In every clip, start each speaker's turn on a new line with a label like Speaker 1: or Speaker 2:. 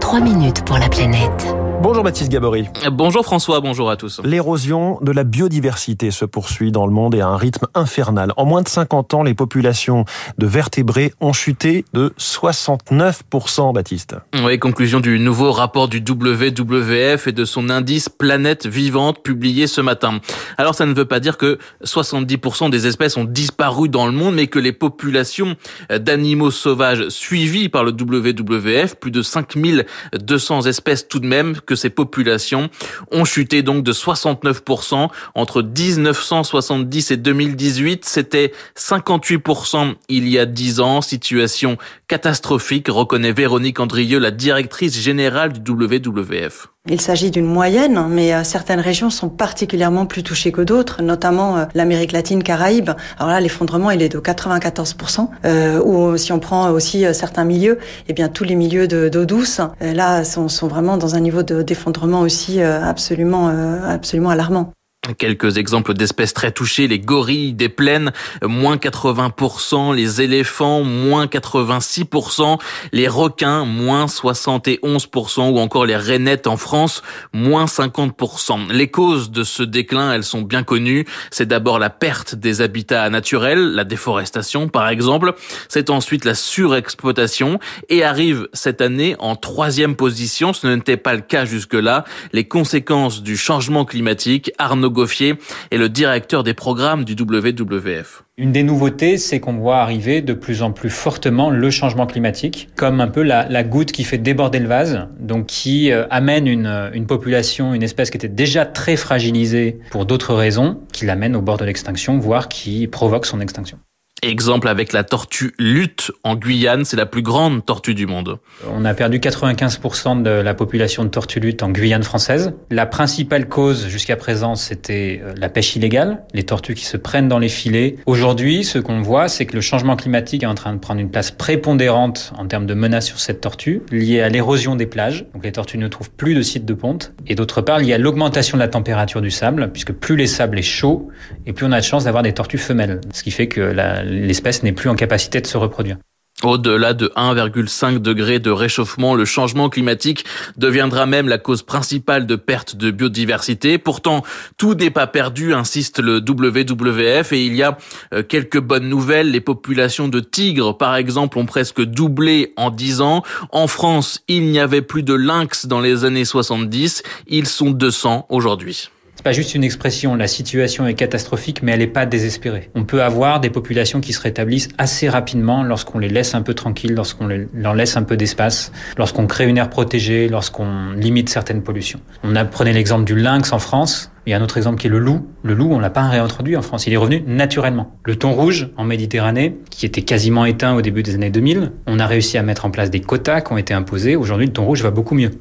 Speaker 1: 3 minutes pour la planète.
Speaker 2: Bonjour Baptiste Gabory.
Speaker 3: Bonjour François, bonjour à tous.
Speaker 2: L'érosion de la biodiversité se poursuit dans le monde et à un rythme infernal. En moins de 50 ans, les populations de vertébrés ont chuté de 69%, Baptiste.
Speaker 3: Oui, conclusion du nouveau rapport du WWF et de son indice Planète Vivante publié ce matin. Alors ça ne veut pas dire que 70% des espèces ont disparu dans le monde, mais que les populations d'animaux sauvages suivies par le WWF, plus de 5200 espèces tout de même, que ces populations ont chuté donc de 69% entre 1970 et 2018. C'était 58% il y a 10 ans. Situation catastrophique, reconnaît Véronique Andrieux, la directrice générale du WWF.
Speaker 4: Il s'agit d'une moyenne, mais euh, certaines régions sont particulièrement plus touchées que d'autres, notamment euh, l'Amérique latine, Caraïbes. Alors là, l'effondrement, il est de 94%. Euh, ou si on prend aussi euh, certains milieux, eh bien tous les milieux d'eau douce, là, sont, sont, vraiment dans un niveau d'effondrement aussi absolument, absolument alarmant.
Speaker 3: Quelques exemples d'espèces très touchées, les gorilles des plaines, moins 80%, les éléphants, moins 86%, les requins, moins 71%, ou encore les rainettes en France, moins 50%. Les causes de ce déclin, elles sont bien connues. C'est d'abord la perte des habitats naturels, la déforestation par exemple. C'est ensuite la surexploitation et arrive cette année en troisième position, ce n'était pas le cas jusque-là, les conséquences du changement climatique. Goffier est le directeur des programmes du WWF.
Speaker 5: Une des nouveautés, c'est qu'on voit arriver de plus en plus fortement le changement climatique, comme un peu la, goutte qui fait déborder le vase, donc qui euh, amène une, une population, une espèce qui était déjà très fragilisée pour d'autres raisons, qui l'amène au bord de l'extinction, voire qui provoque son extinction.
Speaker 3: Exemple avec la tortue lutte en Guyane, c'est la plus grande tortue du monde.
Speaker 5: On a perdu 95% de la population de tortues lutte en Guyane française. La principale cause jusqu'à présent, c'était euh, la pêche illégale, les tortues qui se prennent dans les filets. Aujourd'hui, ce qu'on voit, c'est que le changement climatique est en train de prendre une place prépondérante en termes de menaces sur cette tortue, liée à l'érosion des plages. Donc les tortues ne trouvent plus de sites de ponte. Et d'autre part, liée à l'augmentation de la température du sable, puisque plus les sables est chaud, et plus on a de chances d'avoir des tortues femelles. Ce qui fait que la l'espèce n'est plus en capacité de se reproduire.
Speaker 3: Au-delà de 1,5 degré de réchauffement, le changement climatique deviendra même la cause principale de perte de biodiversité. Pourtant, tout n'est pas perdu, insiste le WWF, et il y a euh, quelques bonnes nouvelles. Les populations de tigres, par exemple, ont presque doublé en 10 ans. En France, il n'y avait plus de lynx dans les années 70. Ils sont 200 aujourd'hui.
Speaker 5: C'est pas juste une expression, la situation est catastrophique, mais elle n'est pas désespérée. On peut avoir des populations qui se rétablissent assez rapidement lorsqu'on les laisse un peu tranquilles, lorsqu'on leur laisse un peu d'espace, lorsqu'on crée une aire protégée, lorsqu'on limite certaines pollutions. On a prenait l'exemple du lynx en France. Il y a un autre exemple qui est le loup. Le loup, on l'a pas réintroduit en France. Il est revenu naturellement. Le thon rouge en Méditerranée, qui était quasiment éteint au début des années 2000, on a réussi à mettre en place des quotas qui ont été imposés. Aujourd'hui, le thon rouge va beaucoup mieux.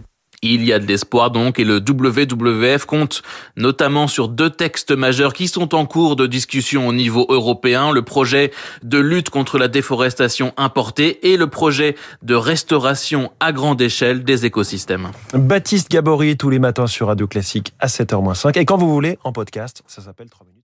Speaker 3: Il y a de l'espoir donc et le WWF compte notamment sur deux textes majeurs qui sont en cours de discussion au niveau européen, le projet de lutte contre la déforestation importée et le projet de restauration à grande échelle des écosystèmes.
Speaker 2: Baptiste Gabory tous les matins sur Radio Classique à 7h05 et quand vous voulez en podcast, ça s'appelle 3 minutes.